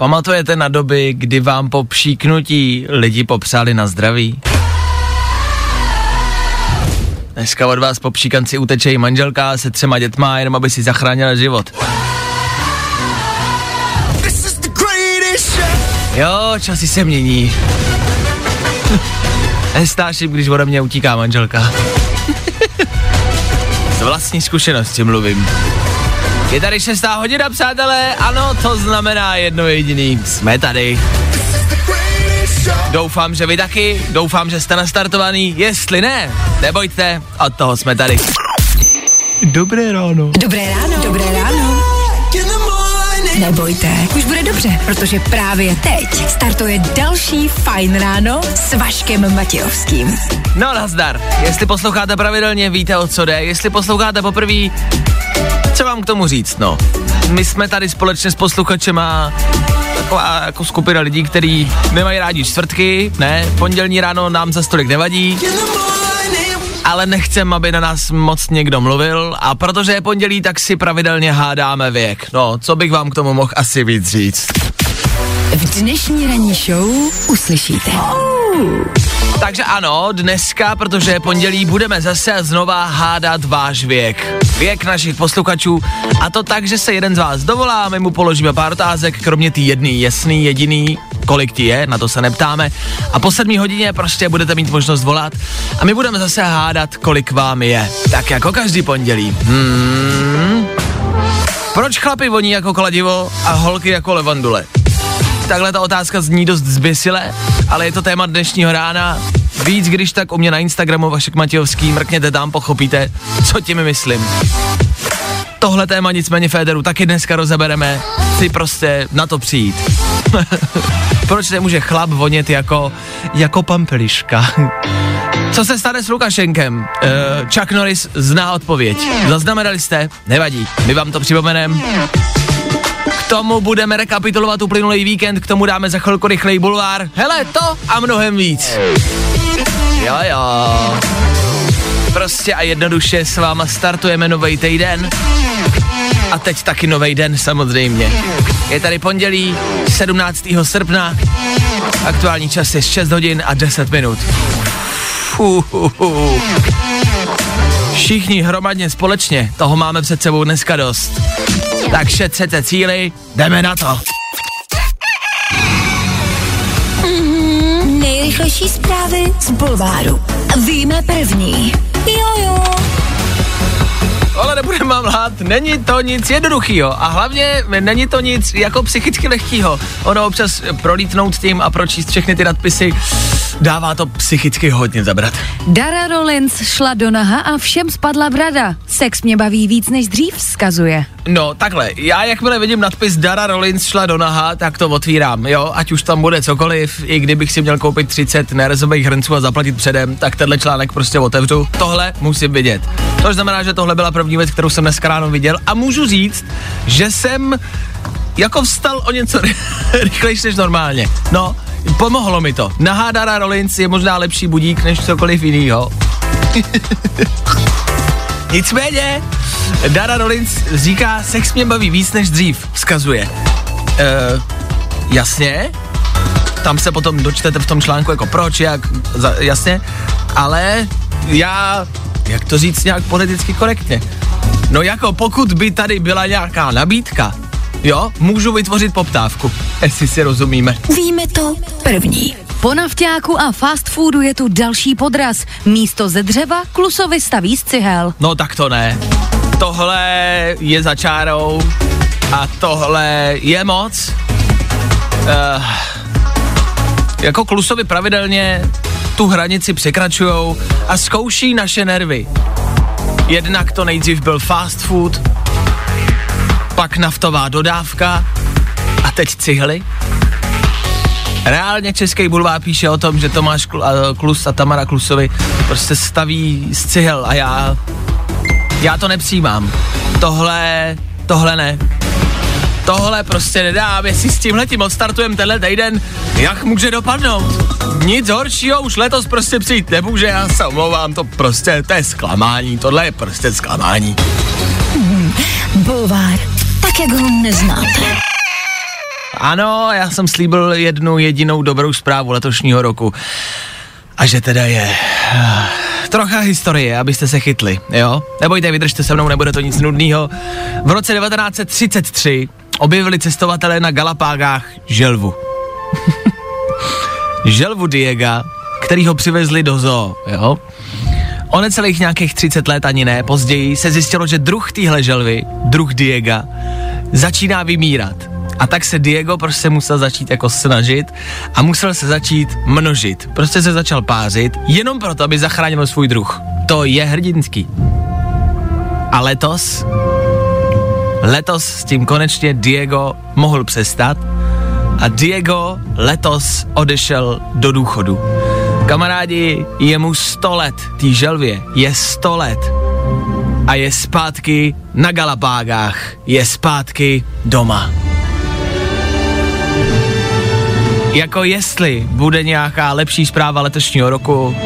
Pamatujete na doby, kdy vám po pšíknutí lidi popřáli na zdraví? Dneska od vás po pšíkanci uteče i manželka se třema dětma, jenom aby si zachránila život. Jo, časy se mění. Nestáším, když ode mě utíká manželka. Z vlastní zkušenosti mluvím. Je tady šestá hodina, přátelé, ano, to znamená jedno jediný, jsme tady. Doufám, že vy taky, doufám, že jste nastartovaný, jestli ne, nebojte, od toho jsme tady. Dobré ráno. Dobré ráno. Dobré ráno. Nebojte, už bude dobře, protože právě teď startuje další Fajn ráno s Vaškem Matějovským. No nazdar, jestli posloucháte pravidelně, víte o co jde, jestli posloucháte poprvé, co vám k tomu říct, no. My jsme tady společně s posluchačema taková jako skupina lidí, kteří nemají rádi čtvrtky, ne, pondělní ráno nám za stolik nevadí, ale nechcem, aby na nás moc někdo mluvil a protože je pondělí, tak si pravidelně hádáme věk. No, co bych vám k tomu mohl asi víc říct. V dnešní ranní show uslyšíte. Takže ano, dneska, protože je pondělí, budeme zase znova hádat váš věk. Věk našich posluchačů a to tak, že se jeden z vás dovolá, my mu položíme pár otázek, kromě ty jedný, jasný, jediný, kolik ti je, na to se neptáme. A po sedmí hodině prostě budete mít možnost volat a my budeme zase hádat, kolik vám je. Tak jako každý pondělí. Hmm. Proč chlapi voní jako kladivo a holky jako levandule? Takhle ta otázka zní dost zběsile, ale je to téma dnešního rána. Víc, když tak u mě na Instagramu Vašek Matějovský, mrkněte tam, pochopíte, co tím myslím. Tohle téma nicméně Féderu taky dneska rozebereme, si prostě na to přijít. Proč nemůže chlap vonět jako, jako pampeliška? Co se stane s Lukašenkem? Uh, Chuck Norris zná odpověď. Zaznamenali jste? Nevadí, my vám to připomeneme. K tomu budeme rekapitulovat uplynulý víkend, k tomu dáme za chvilku rychlej bulvár. Hele, to a mnohem víc. Jo, jo. Prostě a jednoduše s váma startujeme nový týden. A teď taky nový den samozřejmě. Je tady pondělí 17. srpna. Aktuální čas je 6 hodin a 10 minut. Fuhuhu. Všichni hromadně společně, toho máme před sebou dneska dost. Tak šetřete cíly, jdeme na to. Nejrychlejší zprávy z Bulváru. Víme první. Jojo. Ale nebudeme vám lhát, není to nic jednoduchýho a hlavně není to nic jako psychicky lehkýho. Ono občas prolítnout tím a pročíst všechny ty nadpisy dává to psychicky hodně zabrat. Dara Rollins šla do naha a všem spadla brada. Sex mě baví víc než dřív, vzkazuje. No takhle, já jakmile vidím nadpis Dara Rollins šla do naha, tak to otvírám, jo, ať už tam bude cokoliv, i kdybych si měl koupit 30 nerezových hrnců a zaplatit předem, tak tenhle článek prostě otevřu. Tohle musím vidět. To znamená, že tohle byla první věc, kterou jsem dneska ráno viděl a můžu říct, že jsem jako vstal o něco rychlejší než normálně. No, pomohlo mi to. Nahá Dara Rollins je možná lepší budík než cokoliv jinýho. Nicméně, Dara Rollins říká, sex mě baví víc než dřív, vzkazuje. Uh, jasně, tam se potom dočtete v tom článku jako proč, jak, za, jasně, ale já, jak to říct nějak politicky korektně, no jako pokud by tady byla nějaká nabídka, jo, můžu vytvořit poptávku, jestli si rozumíme. Víme to první. Po nafťáku a fast foodu je tu další podraz. Místo ze dřeva klusovi staví z cihel. No tak to ne. Tohle je za čárou a tohle je moc. Uh, jako klusovi pravidelně tu hranici překračujou a zkouší naše nervy. Jednak to nejdřív byl fast food, pak naftová dodávka a teď cihly. Reálně český bulvár píše o tom, že Tomáš Klus a Tamara Klusovi prostě staví z cihel a já, já to nepřijímám. Tohle, tohle ne. Tohle prostě nedám, jestli s tímhletím odstartujeme tenhle týden, jak může dopadnout? Nic horšího už letos prostě přijít nemůže, já se omlouvám, to prostě, to je zklamání, tohle je prostě zklamání. Bulvár, tak jak ho neznáte. Ano, já jsem slíbil jednu jedinou dobrou zprávu letošního roku. A že teda je eh, trocha historie, abyste se chytli, jo? Nebojte, vydržte se mnou, nebude to nic nudného. V roce 1933 objevili cestovatelé na Galapágách želvu. želvu Diega, který ho přivezli do zoo, jo? O necelých nějakých 30 let ani ne, později se zjistilo, že druh téhle želvy, druh Diega, začíná vymírat. A tak se Diego prostě musel začít jako snažit a musel se začít množit. Prostě se začal pářit, jenom proto, aby zachránil svůj druh. To je hrdinský. A letos, letos s tím konečně Diego mohl přestat a Diego letos odešel do důchodu. Kamarádi, je mu 100 let, tý želvě je 100 let a je zpátky na Galapágách, je zpátky doma. Jako jestli bude nějaká lepší zpráva letošního roku,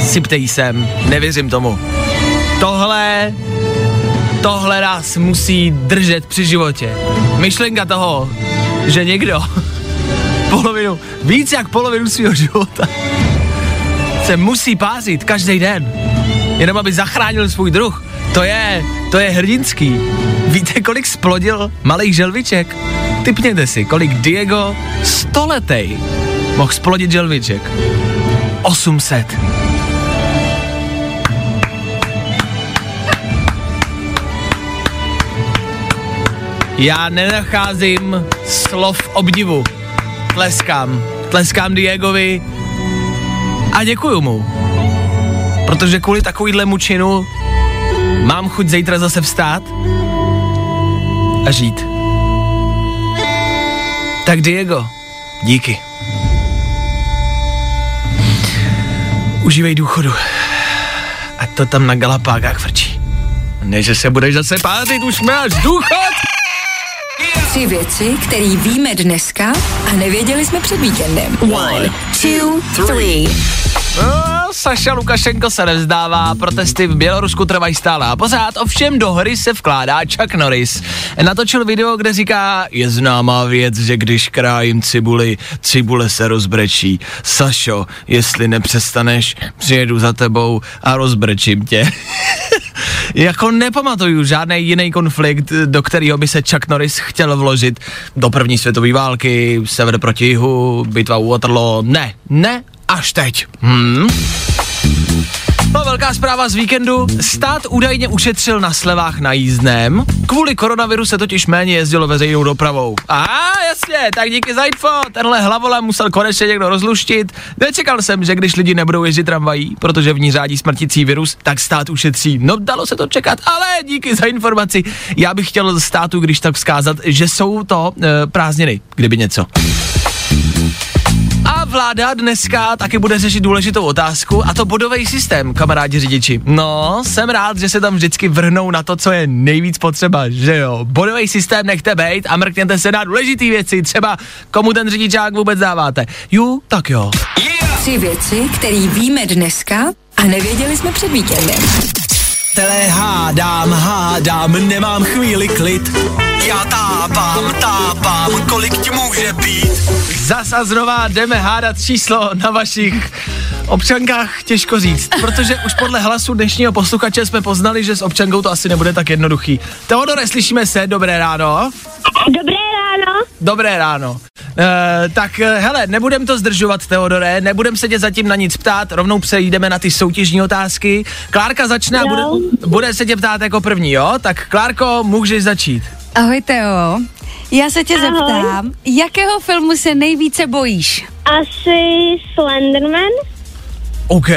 si ptej sem, nevěřím tomu. Tohle, tohle nás musí držet při životě. Myšlenka toho, že někdo polovinu, víc jak polovinu svého života se musí pázit každý den, jenom aby zachránil svůj druh. To je, to je hrdinský. Víte, kolik splodil malých želviček? Typněte si, kolik Diego stoletej mohl splodit želviček. 800. Já nenacházím slov obdivu. Tleskám. Tleskám Diegovi a děkuju mu. Protože kvůli takovýhle mučinu mám chuť zítra zase vstát a žít. Tak Diego, díky. Užívej důchodu. Ať to tam na Galapágách frčí. Ne, že se budeš zase pářit, už máš důchod! Tři věci, které víme dneska a nevěděli jsme před víkendem. One, two, three. No, Saša Lukašenko se nevzdává, protesty v Bělorusku trvají stále a pořád, ovšem do hry se vkládá Chuck Norris. Natočil video, kde říká, je známá věc, že když krájím cibuli, cibule se rozbrečí. Sašo, jestli nepřestaneš, přijedu za tebou a rozbrečím tě. jako nepamatuju žádný jiný konflikt, do kterého by se Chuck Norris chtěl vložit do první světové války, sever proti jihu, bitva u Waterloo. Ne, ne, až teď. Hmm? No, velká zpráva z víkendu. Stát údajně ušetřil na slevách na jízdném. Kvůli koronaviru se totiž méně jezdilo veřejnou dopravou. A jasně, tak díky za info. Tenhle hlavolem musel konečně někdo rozluštit. Nečekal jsem, že když lidi nebudou jezdit tramvají, protože v ní řádí smrtící virus, tak stát ušetří. No, dalo se to čekat, ale díky za informaci. Já bych chtěl státu, když tak vzkázat, že jsou to e, prázdniny, kdyby něco. A vláda dneska taky bude řešit důležitou otázku a to bodový systém, kamarádi řidiči. No, jsem rád, že se tam vždycky vrhnou na to, co je nejvíc potřeba, že jo. Bodový systém nechte bejt a mrkněte se na důležitý věci, třeba komu ten řidičák vůbec dáváte. Jo, tak jo. Tři věci, které víme dneska a nevěděli jsme před víkendem. Tele hádám, hádám, nemám chvíli klid. Já tápám, tápám, kolik ti může být. Zas a znova jdeme hádat číslo na vašich občankách, těžko říct, protože už podle hlasu dnešního posluchače jsme poznali, že s občankou to asi nebude tak jednoduchý. Teodore, slyšíme se, dobré ráno. Dobré ráno. Dobré ráno. E, tak eh, hele, nebudem to zdržovat, Teodore, nebudem se tě zatím na nic ptát, rovnou přejdeme na ty soutěžní otázky. Klárka začne a bude, bude se tě ptát jako první, jo? Tak Klárko, můžeš začít. Ahoj Teo, já se tě Ahoj. zeptám, jakého filmu se nejvíce bojíš? Asi Slenderman. OK,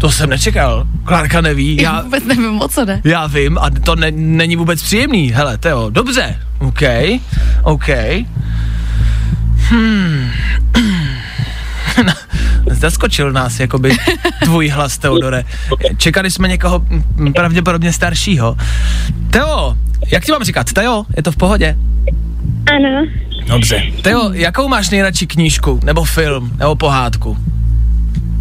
to jsem nečekal. Klárka neví, Já já, vůbec nevím, o co jde. já vím a to ne, není vůbec příjemný. Hele, Teo, dobře, OK, OK. Hmm. zaskočil nás, jakoby tvůj hlas, Teodore. Čekali jsme někoho pravděpodobně staršího. Teo, jak ti mám říkat? Teo, je to v pohodě? Ano. Dobře. Teo, jakou máš nejradši knížku, nebo film, nebo pohádku? Uh,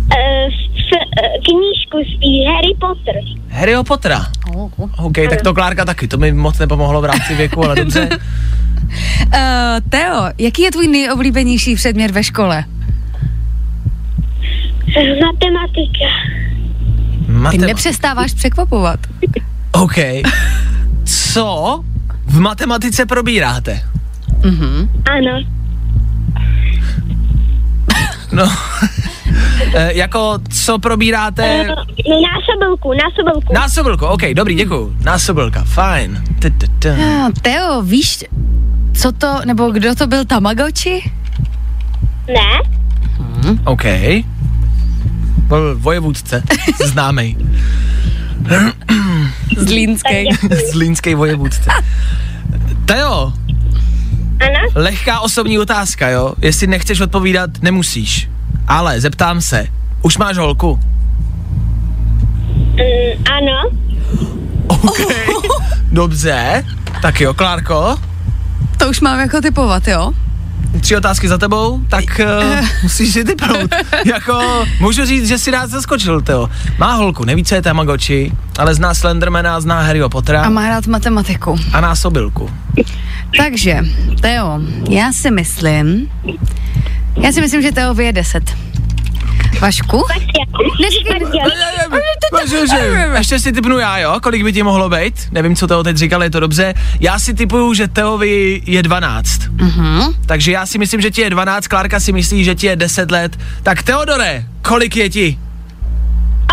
s, uh, knížku spíš Harry Potter. Harryho Pottera. OK, tak to Klárka taky, to mi moc nepomohlo v rámci věku, ale dobře. Uh, Teo, jaký je tvůj nejoblíbenější předmět ve škole? Matematika. Ty Matem- nepřestáváš překvapovat. OK. Co v matematice probíráte? Ano. No, e, jako co probíráte? Uh, násobilku, násobilku. Násobilku, OK, dobrý, děkuju. Násobilka, fajn. T, t, t. Uh, Teo, víš, co to, nebo kdo to byl Tamagotchi? Ne? OK. Byl vojevůdce, známej. Zlínský. Zlínský vojevůdce. Teo, Ano? lehká osobní otázka, jo? Jestli nechceš odpovídat, nemusíš. Ale zeptám se, už máš holku? Mm, ano. OK. Dobře. Tak jo, Klárko, To už mám jako typovat, jo? Tři otázky za tebou, tak uh, musíš si typnout. jako, můžu říct, že si rád zaskočil, Teo. Má holku, neví, co je Tamagotchi, ale zná Slendermana, zná Harryho Pottera A má rád matematiku. a násobilku. Takže, Teo, já si myslím, já si myslím, že Teo vyje 10. Vašku? Neříkej, že, ještě si typnu já, jo? Kolik by ti mohlo být? Nevím, co Teo teď říkal, je to dobře. Já si typuju, že Teovi je 12. Mhm. Takže já si myslím, že ti je 12, Klárka si myslí, že ti je 10 let. Tak Teodore, kolik je ti?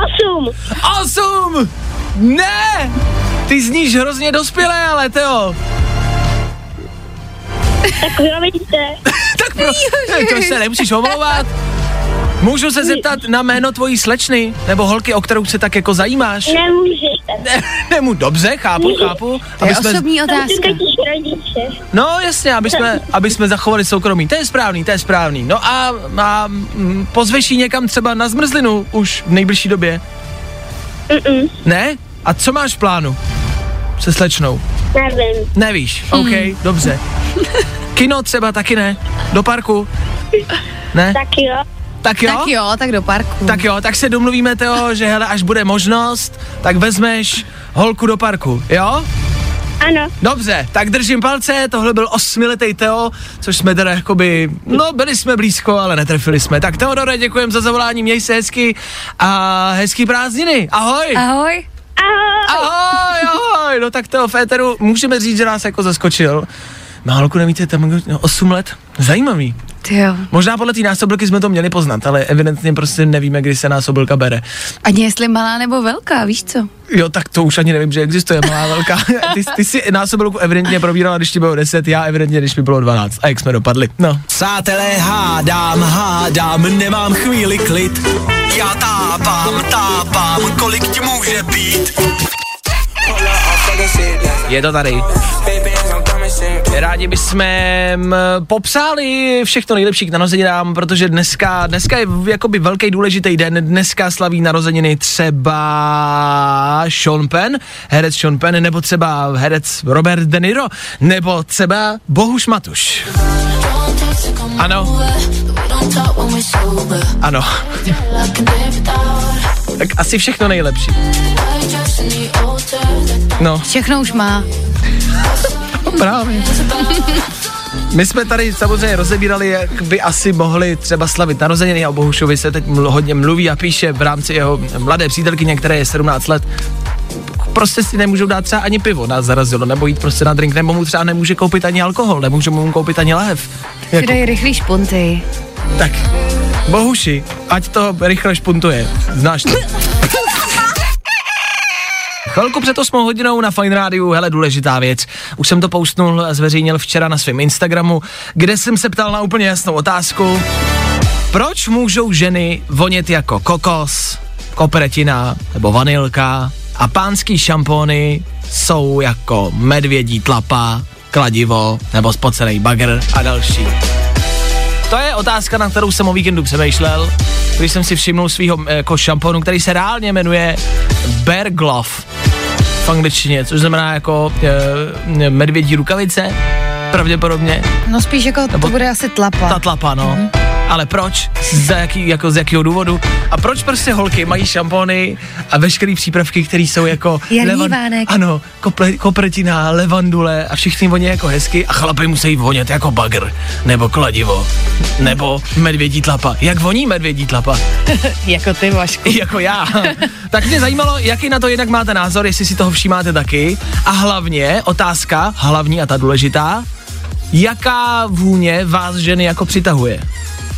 Osm. 8! Ne! Ty zníš hrozně dospělé, ale Teo. Tak promiňte. Tak pro, to se nemusíš omlouvat. Můžu se zeptat na jméno tvojí slečny? Nebo holky, o kterou se tak jako zajímáš? Nemůžete. Ne, nemů, dobře, chápu, chápu. to je jsme, osobní otázka. no jasně, aby jsme, aby jsme zachovali soukromí. To je správný, to je správný. No a, a mm, pozveš jí někam třeba na zmrzlinu už v nejbližší době? Mm-mm. Ne? A co máš v plánu? Se slečnou? Nevím. Nevíš, OK, dobře. Kino třeba taky ne? Do parku? Ne? Tak jo. Tak jo? Tak jo, tak do parku. Tak jo, tak se domluvíme, Teo, že hele, až bude možnost, tak vezmeš holku do parku, jo? Ano. Dobře, tak držím palce, tohle byl osmiletý Teo, což jsme teda jakoby, no byli jsme blízko, ale netrefili jsme. Tak Teodore, děkujem za zavolání, měj se hezky a hezký prázdniny, ahoj! Ahoj. Ahoj. Ahoj, ahoj, no tak Teo Féteru, můžeme říct, že nás jako zaskočil. Má holku, nevíte, tam no, 8 let, zajímavý. Ty jo. Možná podle té násobilky jsme to měli poznat, ale evidentně prostě nevíme, kdy se násobilka bere. Ani jestli malá nebo velká, víš co? Jo, tak to už ani nevím, že existuje malá velká. Ty, ty si násobilku evidentně probírala, když ti bylo 10, já evidentně, když mi bylo 12. A jak jsme dopadli? No. Přátelé, hádám, hádám, nemám chvíli klid. Já tápám, tápám, kolik ti může být. Je to tady. Rádi bychom mm, popsali všechno nejlepší k narozeninám, protože dneska, dneska je jakoby velký důležitý den. Dneska slaví narozeniny třeba Sean Penn, herec Sean Penn, nebo třeba herec Robert De Niro, nebo třeba Bohuš Matuš. Ano. Ano. Tak asi všechno nejlepší. No, Všechno už má. Právě. My jsme tady samozřejmě rozebírali, jak by asi mohli třeba slavit narozeniny a o Bohušovi se teď mlu, hodně mluví a píše v rámci jeho mladé přítelkyně, které je 17 let. Prostě si nemůžou dát třeba ani pivo, nás zarazilo, nebo jít prostě na drink, nebo mu třeba nemůže koupit ani alkohol, nemůže mu koupit ani lahev. Si Jako, dají rychlý špunty. tak, Bohuši, ať to rychle špuntuje, znáš to. Chvilku před 8 hodinou na Fine Rádiu, hele, důležitá věc. Už jsem to postnul a zveřejnil včera na svém Instagramu, kde jsem se ptal na úplně jasnou otázku. Proč můžou ženy vonět jako kokos, kopretina nebo vanilka a pánský šampóny jsou jako medvědí tlapa, kladivo nebo spocený bagr a další? To je otázka, na kterou jsem o víkendu přemýšlel, když jsem si všimnul svého jako šamponu, který se reálně jmenuje Bear Glove v angličtině, což znamená jako e, medvědí rukavice, pravděpodobně. No spíš jako to Nebo bude asi tlapa. Ta tlapa, no. Mhm. Ale proč? Za jaký, jako z jakého důvodu? A proč prostě holky mají šampony a veškeré přípravky, které jsou jako... Vánek. Ano, kople, kopretina, levandule a všichni voní jako hezky a chlapy musí vonět jako bagr, nebo kladivo, nebo medvědí tlapa. Jak voní medvědí tlapa? jako ty, Vašku. jako já. tak mě zajímalo, jaký na to jednak máte názor, jestli si toho všímáte taky. A hlavně, otázka, hlavní a ta důležitá, jaká vůně vás ženy jako přitahuje?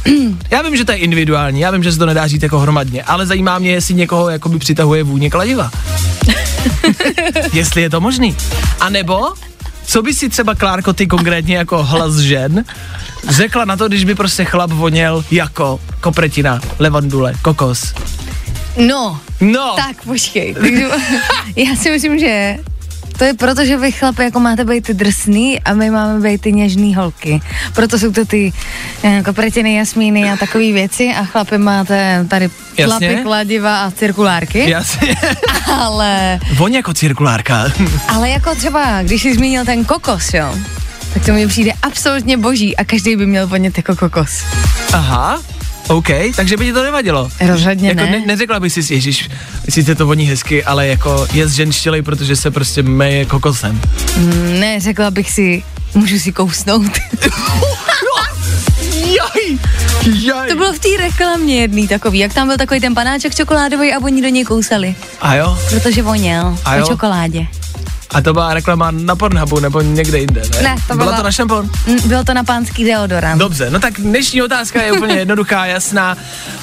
Já vím, že to je individuální, já vím, že se to nedá říct jako hromadně, ale zajímá mě, jestli někoho jakoby přitahuje vůně kladiva. jestli je to možný. A nebo, co by si třeba Klárko ty konkrétně jako hlas žen řekla na to, když by prostě chlap voněl jako kopretina, levandule, kokos. No, No, tak počkej. Já si myslím, že to je proto, že vy chlapi jako máte být ty drsný a my máme být ty něžný holky. Proto jsou to ty eh, kopretiny, jasmíny a takové věci a chlapi máte tady Jasně. tlapy, kladiva a cirkulárky. jasně. Ale, Voň jako cirkulárka. ale jako třeba, když jsi zmínil ten kokos, jo, tak to mi přijde absolutně boží a každý by měl vonět jako kokos. Aha, OK, takže by ti to nevadilo. Rozhodně jako ne. ne. neřekla by si, ježiš, sice to voní hezky, ale jako je ženštělej, protože se prostě meje kokosem. Mm, Ne, řekla bych si, můžu si kousnout. Jaj, jaj. to bylo v té reklamě jedný takový, jak tam byl takový ten panáček čokoládový a oni do něj kousali, A jo, protože voněl A po jo? čokoládě. A to byla reklama na Pornhubu nebo někde jinde, ne? Ne, to byla byla- to na šampon? Mm, Byl to na pánský deodorant. Dobře, no tak dnešní otázka je úplně jednoduchá, jasná.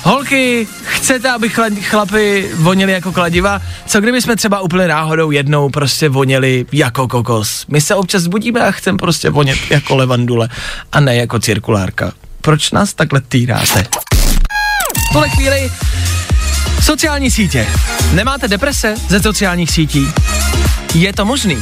Holky, chcete, aby chla- chlapi voněli jako kladiva? Co kdyby jsme třeba úplně náhodou jednou prostě voněli jako kokos? My se občas budíme a chceme prostě vonět jako levandule a ne jako cirkulárka. Proč nás takhle týráte? V tuhle chvíli sociální sítě. Nemáte deprese ze sociálních sítí? Je to možný?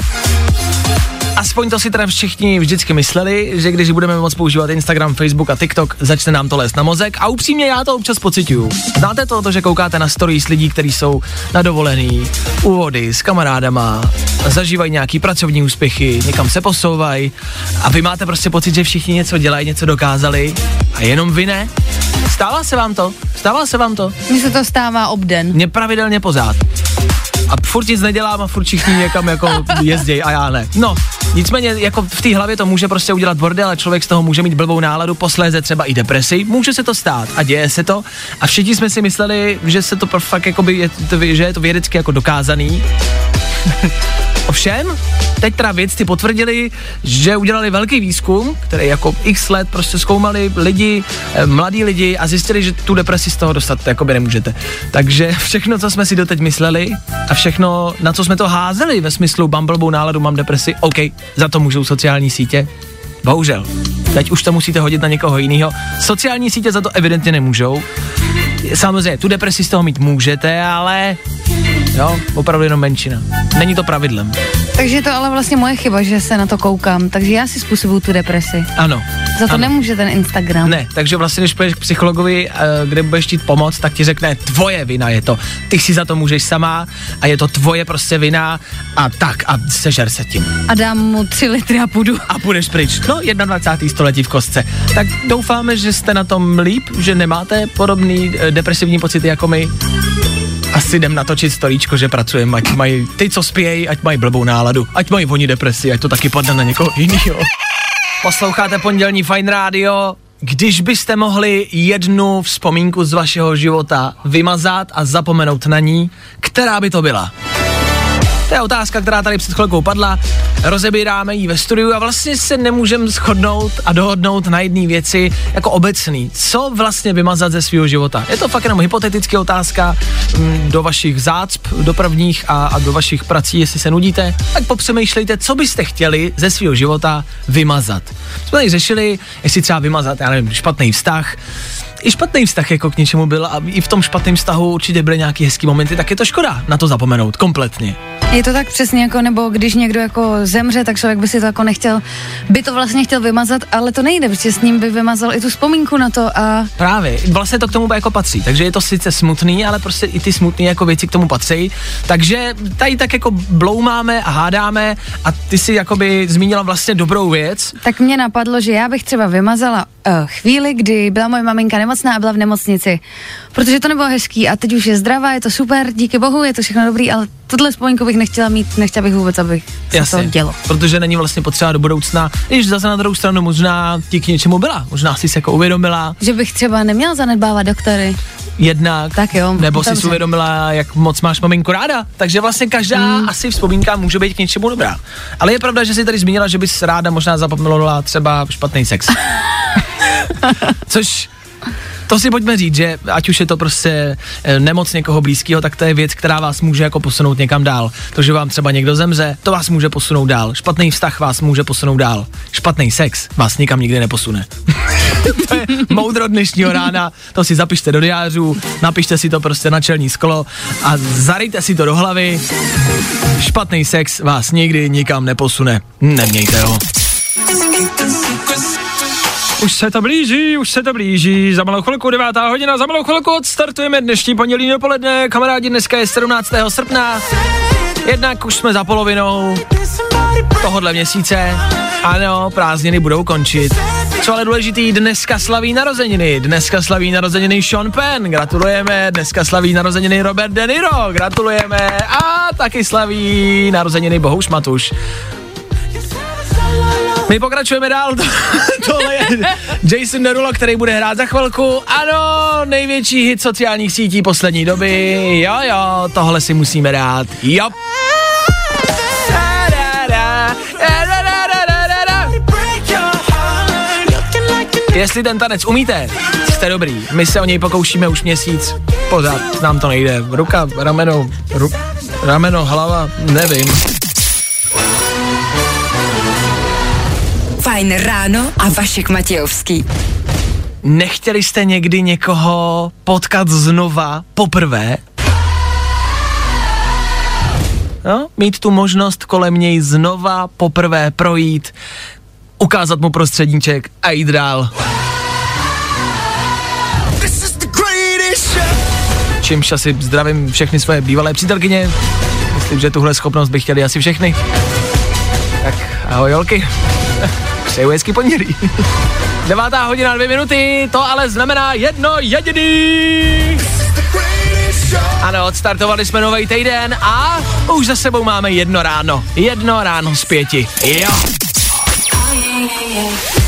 Aspoň to si teda všichni vždycky mysleli, že když budeme moc používat Instagram, Facebook a TikTok, začne nám to lézt na mozek a upřímně já to občas pocituju. Znáte to, to, že koukáte na stories lidí, kteří jsou na dovolený, u vody, s kamarádama, zažívají nějaký pracovní úspěchy, někam se posouvají a vy máte prostě pocit, že všichni něco dělají, něco dokázali a jenom vy ne? Stává se vám to? Stává se vám to? Mně se to stává obden. Mě pravidelně pořád. A furt nic nedělám a furt všichni někam jako jezdějí a já ne. No, nicméně jako v té hlavě to může prostě udělat bordel a člověk z toho může mít blbou náladu, posléze třeba i depresi, může se to stát a děje se to. A všichni jsme si mysleli, že se to fakt jakoby je to, že je to vědecky jako dokázaný. Ovšem, teď teda vědci potvrdili, že udělali velký výzkum, který jako x let prostě zkoumali lidi, eh, mladí lidi a zjistili, že tu depresi z toho dostat jakoby nemůžete. Takže všechno, co jsme si doteď mysleli a všechno, na co jsme to házeli ve smyslu mám blbou náladu, mám depresi, OK, za to můžou sociální sítě. Bohužel. Teď už to musíte hodit na někoho jiného. Sociální sítě za to evidentně nemůžou. Samozřejmě, tu depresi z toho mít můžete, ale jo, opravdu jenom menšina. Není to pravidlem. Takže je to ale vlastně moje chyba, že se na to koukám, takže já si způsobuju tu depresi. Ano. Za to ano. nemůže ten Instagram. Ne, takže vlastně, když půjdeš k psychologovi, eh, kde budeš chtít pomoc, tak ti řekne, tvoje vina je to. Ty si za to můžeš sama a je to tvoje prostě vina a tak a sežer se tím. A dám mu tři litry a půjdu. A půjdeš pryč. No, 21. století v kostce. Tak doufáme, že jste na tom líp, že nemáte podobný eh, depresivní pocity jako my. Asi jdem natočit storíčko, že pracujeme, ať mají ty, co spějí, ať mají blbou náladu, ať mají oni depresi, ať to taky padne na někoho jiného. Posloucháte pondělní Fine Radio. Když byste mohli jednu vzpomínku z vašeho života vymazat a zapomenout na ní, která by to byla? To je otázka, která tady před chvilkou padla. Rozebíráme ji ve studiu a vlastně se nemůžeme shodnout a dohodnout na jedné věci jako obecný. Co vlastně vymazat ze svého života? Je to fakt jenom hypotetická otázka mm, do vašich zácp dopravních a, a do vašich prací, jestli se nudíte, tak popřemýšlejte, co byste chtěli ze svého života vymazat. Jsme tady řešili, jestli třeba vymazat, já nevím, špatný vztah, i špatný vztah jako k něčemu byl a i v tom špatném vztahu určitě byly nějaký hezký momenty, tak je to škoda na to zapomenout kompletně. Je to tak přesně jako, nebo když někdo jako zemře, tak člověk by si to jako nechtěl, by to vlastně chtěl vymazat, ale to nejde, protože s ním by vymazal i tu vzpomínku na to a Právě, vlastně to k tomu jako patří, takže je to sice smutný, ale prostě i ty smutné jako věci k tomu patří, takže tady tak jako bloumáme a hádáme a ty si jakoby zmínila vlastně dobrou věc, tak mě napadlo, že já bych třeba vymazala chvíli, kdy byla moje maminka nemocná a byla v nemocnici, protože to nebylo hezký a teď už je zdravá, je to super, díky bohu, je to všechno dobrý, ale tohle vzpomínku bych nechtěla mít, nechtěla bych vůbec, aby se Jasně, to dělo. protože není vlastně potřeba do budoucna, když zase na druhou stranu možná ti k něčemu byla, možná si se jako uvědomila, Že bych třeba neměla zanedbávat doktory. jednak, Tak jo, nebo si uvědomila, jak moc máš maminku ráda. Takže vlastně každá mm. asi vzpomínka může být k něčemu dobrá. Ale je pravda, že jsi tady zmínila, že bys ráda možná zapomněla třeba špatný sex. Což to si pojďme říct, že ať už je to prostě eh, nemoc někoho blízkého, tak to je věc, která vás může jako posunout někam dál. To, že vám třeba někdo zemře, to vás může posunout dál. Špatný vztah vás může posunout dál. Špatný sex vás nikam nikdy neposune. to je moudro dnešního rána, to si zapište do diářů, napište si to prostě na čelní sklo a zarejte si to do hlavy. Špatný sex vás nikdy nikam neposune. Nemějte ho. Už se to blíží, už se to blíží. Za malou chvilku, devátá hodina, za malou chvilku odstartujeme dnešní pondělí dopoledne. Kamarádi, dneska je 17. srpna. Jednak už jsme za polovinou tohohle měsíce. Ano, prázdniny budou končit. Co ale důležitý, dneska slaví narozeniny. Dneska slaví narozeniny Sean Penn, gratulujeme. Dneska slaví narozeniny Robert De Niro, gratulujeme. A taky slaví narozeniny Bohuš Matuš. My pokračujeme dál, to, tohle je Jason Derulo, který bude hrát za chvilku. Ano, největší hit sociálních sítí poslední doby. Jo, jo, tohle si musíme dát. Jo. Jestli ten tanec umíte, jste dobrý. My se o něj pokoušíme už měsíc. Pořád nám to nejde. Ruka, rameno, ru, rameno, hlava, nevím. Fajn ráno a Vašek Matějovský. Nechtěli jste někdy někoho potkat znova poprvé? No, mít tu možnost kolem něj znova poprvé projít, ukázat mu prostředníček a jít dál. Čímž asi zdravím všechny svoje bývalé přítelkyně. Myslím, že tuhle schopnost by chtěli asi všechny. Tak ahoj Jolky. Přeju hezký pondělí. Devátá hodina, dvě minuty, to ale znamená jedno jediný. Ano, odstartovali jsme nový týden a už za sebou máme jedno ráno. Jedno ráno z pěti. Jo.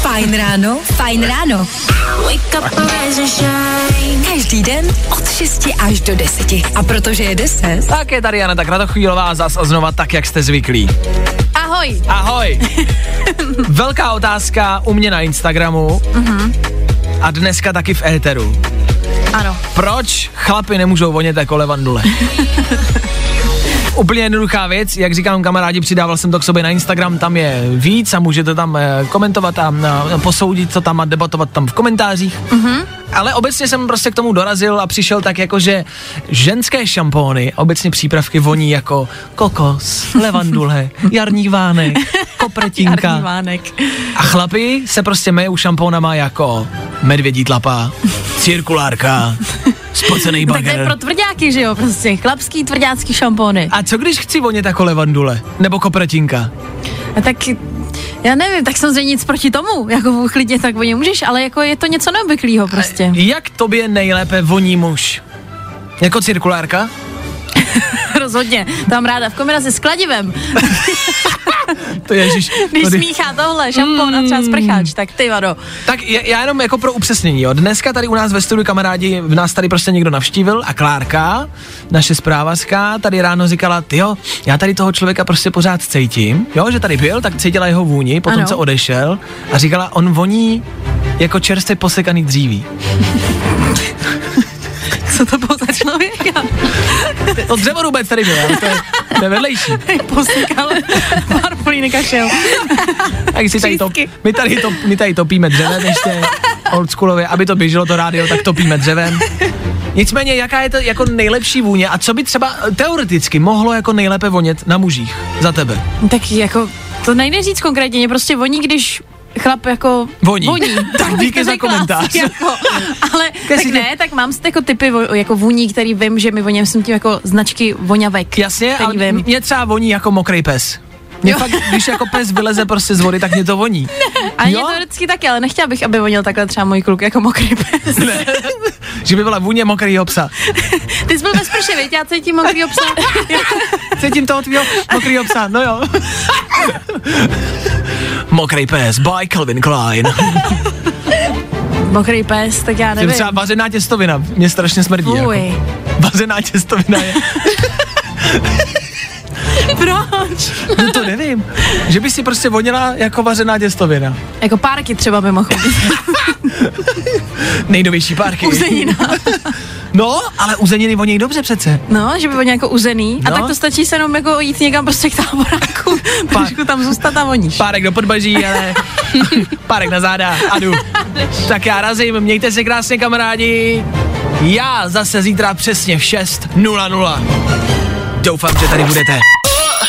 Fajn ráno, fajn ráno. Každý den od 6 až do 10. A protože je 10, Tak je tady Jana Kratochvílová zas a znova tak, jak jste zvyklí. Ahoj. Ahoj. Velká otázka u mě na Instagramu a dneska taky v éteru. Ano. Proč chlapi nemůžou vonět jako levandule? Úplně jednoduchá věc, jak říkám kamarádi, přidával jsem to k sobě na Instagram, tam je víc a můžete tam eh, komentovat a eh, posoudit to tam a debatovat tam v komentářích. Mm-hmm. Ale obecně jsem prostě k tomu dorazil a přišel tak jako, že ženské šampóny, obecně přípravky voní jako kokos, levandule, jarní vánek, kopretinka. Vánek. A chlapi se prostě mejou šampónama jako medvědí tlapa, cirkulárka, spocený Tak to je bager. pro tvrdáky, že jo, prostě chlapský tvrdácký šampóny. A co když chci vonět jako levandule? Nebo kopretinka? A tak já nevím, tak samozřejmě nic proti tomu, jako klidně tak o ně můžeš, ale jako je to něco neobvyklého prostě. Jak tobě nejlépe voní muž? Jako cirkulárka? Rozhodně, tam ráda v kombinaci s kladivem, To je, ježiš, když tady- smíchá tohle, šampón a třeba sprcháč, tak ty vado. Tak já, já jenom jako pro upřesnění, jo. Dneska tady u nás ve studiu kamarádi, v nás tady prostě někdo navštívil a Klárka, naše zprávařka, tady ráno říkala, jo, já tady toho člověka prostě pořád cítím, jo, že tady byl, tak cítila jeho vůni, potom Ano. co odešel a říkala, on voní jako čerstvě posekaný dříví. Co to bylo za člověka? To dřevorubec tady byl, ale to je, to je vedlejší. Posykal pár polínek a šel. Tak si tady to, my tady, to, my tady topíme dřevem ještě oldschoolově, aby to běželo to rádio, tak topíme dřevem. Nicméně, jaká je to jako nejlepší vůně a co by třeba teoreticky mohlo jako nejlépe vonět na mužích za tebe? Tak jako, to nejde říct konkrétně, mě prostě voní, když chlap jako Voní. voní. Tak díky za komentář. Jako, ale tak si tě- ne, tak mám jako typy vo, jako vůní, který vím, že mi voním, jsem tím jako značky voňavek. Jasně, ale vím. mě třeba voní jako mokrý pes. Mě fakt, když jako pes vyleze prostě z vody, tak mě to voní. A mě Jo? to vždycky taky, ale nechtěla bych, aby vonil takhle třeba můj kluk jako mokrý pes. Ne. že by byla vůně mokrýho psa. Ty jsi byl bez prše, viď? Já cítím mokrý psa. Cítím toho tvýho mokrýho psa, no jo. Mokrý pes, by Calvin Klein. mokrý pes, tak já nevím. třeba vařená těstovina, mě strašně smrdí. Jako. Fuj. Vařená těstovina je, Proč? no to nevím, že by si prostě vonila jako vařená těstovina. Jako párky třeba by mohl chodit. Nejnovější párky. Uzenina. No, ale uzeniny vonějí dobře přece. No, že by byl nějakou uzený. A No. tak to stačí se jenom jako jít někam prostě k táboráku. Trošku tam zůstat a voníš. Párek do podbaží, ale párek na záda a jdu. Tak já razím, mějte se krásně kamarádi. Já zase zítra přesně v 6.00. Doufám, že tady budete.